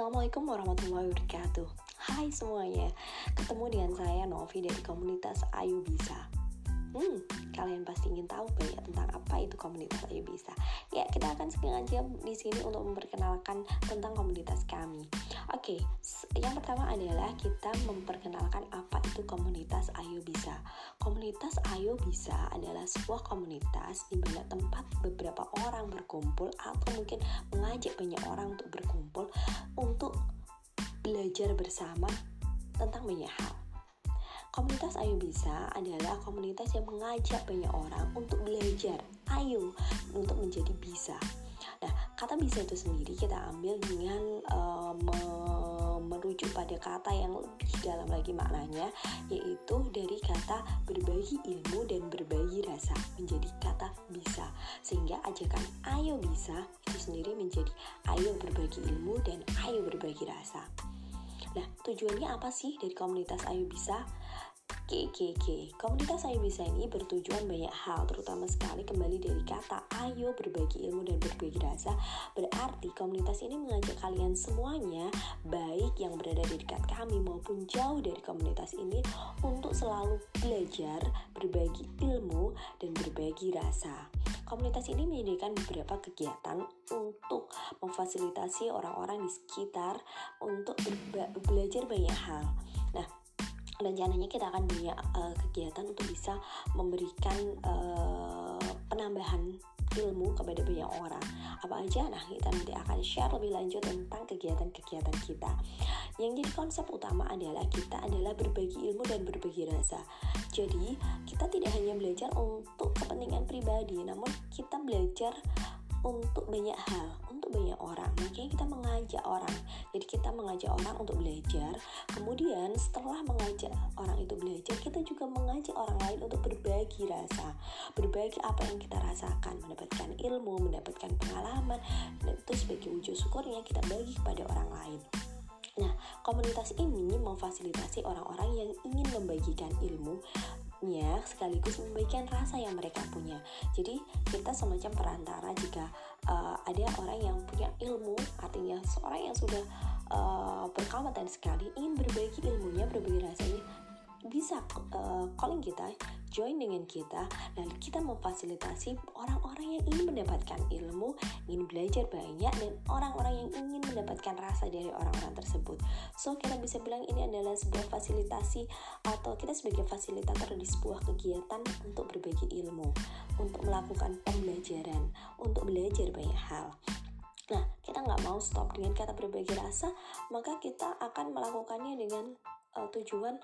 Assalamualaikum warahmatullahi wabarakatuh Hai semuanya Ketemu dengan saya Novi dari komunitas Ayu Bisa Hmm, kalian pasti ingin tahu banyak tentang apa itu komunitas Ayo Bisa. Ya, kita akan sengaja di sini untuk memperkenalkan tentang komunitas kami. Oke, yang pertama adalah kita memperkenalkan apa itu komunitas Ayo Bisa. Komunitas Ayo Bisa adalah sebuah komunitas di mana tempat beberapa orang berkumpul atau mungkin mengajak banyak orang untuk berkumpul untuk belajar bersama tentang banyak hal Komunitas Ayo Bisa adalah komunitas yang mengajak banyak orang untuk belajar ayo untuk menjadi bisa. Nah, kata bisa itu sendiri kita ambil dengan uh, merujuk pada kata yang lebih dalam lagi maknanya yaitu dari kata berbagi ilmu dan berbagi rasa menjadi kata bisa sehingga ajakan ayo bisa itu sendiri menjadi ayo berbagi ilmu dan ayo berbagi rasa Nah, tujuannya apa sih dari komunitas Ayo Bisa? KKK. Komunitas Ayo Bisa ini bertujuan banyak hal, terutama sekali kembali dari kata ayo berbagi ilmu dan berbagi rasa. Berarti komunitas ini mengajak kalian semuanya, baik yang berada di dekat kami maupun jauh dari komunitas ini, untuk selalu belajar, berbagi ilmu, dan berbagi rasa. Komunitas ini menyediakan beberapa kegiatan untuk memfasilitasi orang-orang di sekitar untuk belajar banyak hal. Nah, rencananya kita akan banyak uh, kegiatan untuk bisa memberikan uh, penambahan ilmu kepada banyak orang. Apa aja? Nah kita nanti akan share lebih lanjut tentang kegiatan-kegiatan kita. Yang jadi konsep utama adalah kita adalah berbagi ilmu dan berbagi rasa. Jadi kita tidak hanya belajar untuk kepentingan pribadi namun kita belajar untuk banyak hal, untuk banyak orang. Makanya kita mengajak orang. Jadi kita mengajak orang untuk belajar. Kemudian setelah mengajak orang itu belajar, kita juga mengajak orang lain untuk berbagi rasa, berbagi apa yang kita rasakan, mendapatkan ilmu, mendapatkan pengalaman, dan itu sebagai wujud syukurnya kita bagi kepada orang lain. Nah, komunitas ini memfasilitasi orang-orang yang ingin membagikan ilmu nya sekaligus membagikan rasa yang mereka punya. Jadi kita semacam perantara jika uh, ada orang yang punya ilmu, artinya seorang yang sudah uh, berkompeten sekali ingin berbagi ilmunya, berbagi rasanya, bisa uh, calling kita join dengan kita dan kita memfasilitasi orang-orang yang ingin mendapatkan ilmu, ingin belajar banyak dan orang-orang yang ingin mendapatkan rasa dari orang-orang tersebut. So kita bisa bilang ini adalah sebuah fasilitasi atau kita sebagai fasilitator di sebuah kegiatan untuk berbagi ilmu, untuk melakukan pembelajaran, untuk belajar banyak hal. Nah, kita nggak mau stop dengan kata berbagi rasa, maka kita akan melakukannya dengan uh, tujuan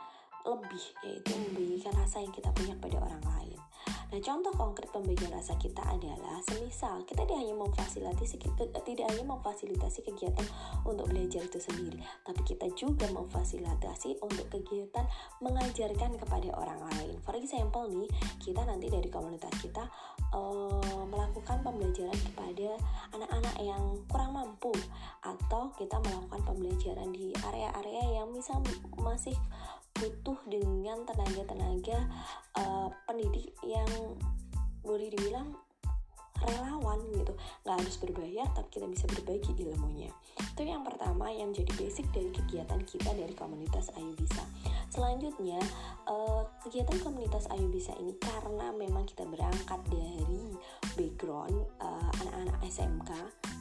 lebih yaitu membagikan rasa yang kita punya kepada orang lain. Nah, contoh konkret pembagian rasa kita adalah semisal kita tidak hanya memfasilitasi tidak hanya memfasilitasi kegiatan untuk belajar itu sendiri, tapi kita juga memfasilitasi untuk kegiatan mengajarkan kepada orang lain. For example nih, kita nanti dari komunitas kita uh, melakukan pembelajaran kepada anak-anak yang kurang mampu atau kita melakukan pembelajaran di area-area yang misal masih butuh dengan tenaga-tenaga uh, pendidik yang boleh dibilang relawan gitu. Nggak harus berbayar tapi kita bisa berbagi ilmunya. Itu yang pertama yang jadi basic dari kegiatan kita dari komunitas Ayu Bisa. Selanjutnya uh, kegiatan komunitas Ayu Bisa ini karena memang kita berangkat dari background uh, anak-anak SMK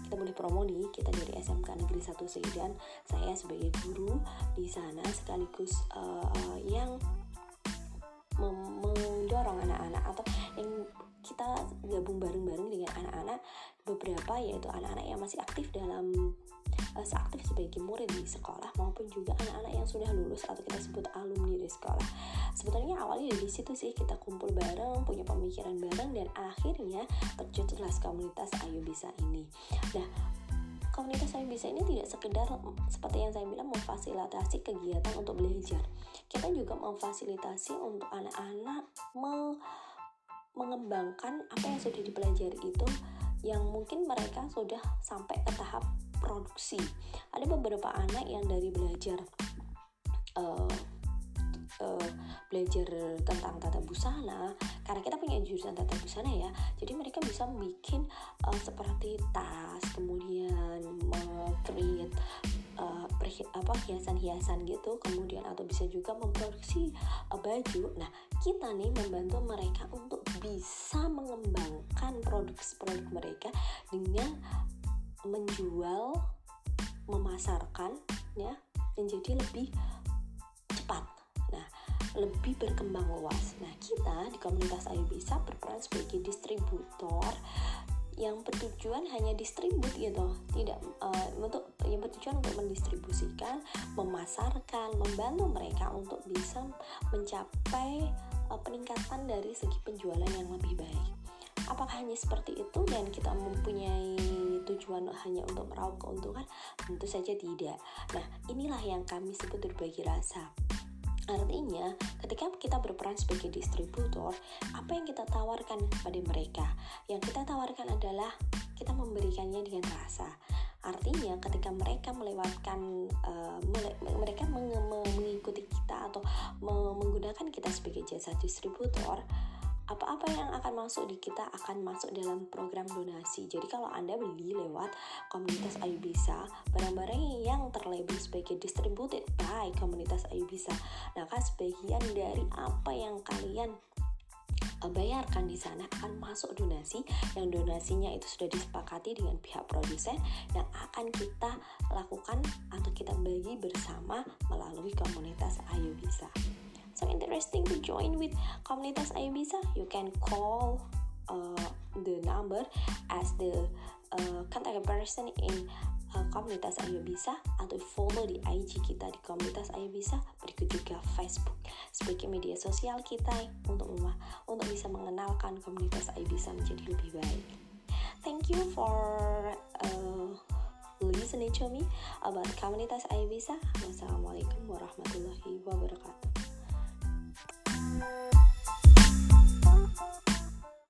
kita boleh promo nih kita dari SMK Negeri 1 Seidan. Saya sebagai guru di sana sekaligus uh, yang mendorong anak-anak atau yang kita gabung bareng-bareng dengan anak-anak beberapa yaitu anak-anak yang masih aktif dalam uh, seaktif sebagai murid di sekolah maupun juga anak-anak yang sudah lulus atau kita sebut alumni di sekolah. Sebetulnya awalnya dari situ sih kita kumpul bareng, punya pemikiran bareng dan akhirnya tercetuslah komunitas Ayu Bisa ini. Nah, komunitas Ayu Bisa ini tidak sekedar seperti yang saya bilang memfasilitasi kegiatan untuk belajar. Kita juga memfasilitasi untuk anak-anak me mengembangkan apa yang sudah dipelajari itu yang mungkin mereka sudah sampai ke tahap produksi. Ada beberapa anak yang dari belajar uh, uh, belajar tentang tata busana karena kita punya jurusan tata busana ya jadi mereka bisa bikin uh, seperti tas kemudian create uh, apa hiasan-hiasan gitu kemudian atau bisa juga memproduksi uh, baju nah kita nih membantu mereka untuk bisa mengembangkan produk-produk mereka dengan menjual memasarkan ya menjadi lebih cepat. Nah lebih berkembang luas. Nah kita di komunitas Ayu Bisa berperan sebagai distributor yang bertujuan hanya distribut gitu. Tidak uh, untuk yang bertujuan untuk mendistribusikan memasarkan membantu mereka untuk bisa mencapai uh, peningkatan dari segi penjualan yang lebih baik. Apakah hanya seperti itu dan kita mempunyai tujuan hanya untuk meraup keuntungan tentu saja tidak nah inilah yang kami sebut berbagi rasa Artinya, ketika kita berperan sebagai distributor, apa yang kita tawarkan kepada mereka? Yang kita tawarkan adalah kita memberikannya dengan rasa. Artinya, ketika mereka melewatkan, uh, mereka mengikuti kita atau menggunakan kita sebagai jasa distributor, apa-apa yang akan masuk di kita akan masuk dalam program donasi. Jadi kalau Anda beli lewat komunitas Ayu Bisa, barang-barang yang terlabel sebagai distributed by komunitas Ayu Bisa, nah sebagian dari apa yang kalian eh, bayarkan di sana akan masuk donasi. Yang donasinya itu sudah disepakati dengan pihak produsen yang akan kita lakukan atau kita bagi bersama melalui komunitas Ayu Bisa so interesting to join with komunitas Ayu Bisa you can call uh, the number as the uh, contact person in uh, komunitas Ayu Bisa atau follow di IG kita di komunitas Ayu Bisa berikut juga Facebook sebagai media sosial kita untuk untuk bisa mengenalkan komunitas Ayu Bisa menjadi lebih baik. Thank you for uh, listening to me about komunitas Ayu Bisa wassalamualaikum warahmatullahi wabarakatuh Thank you.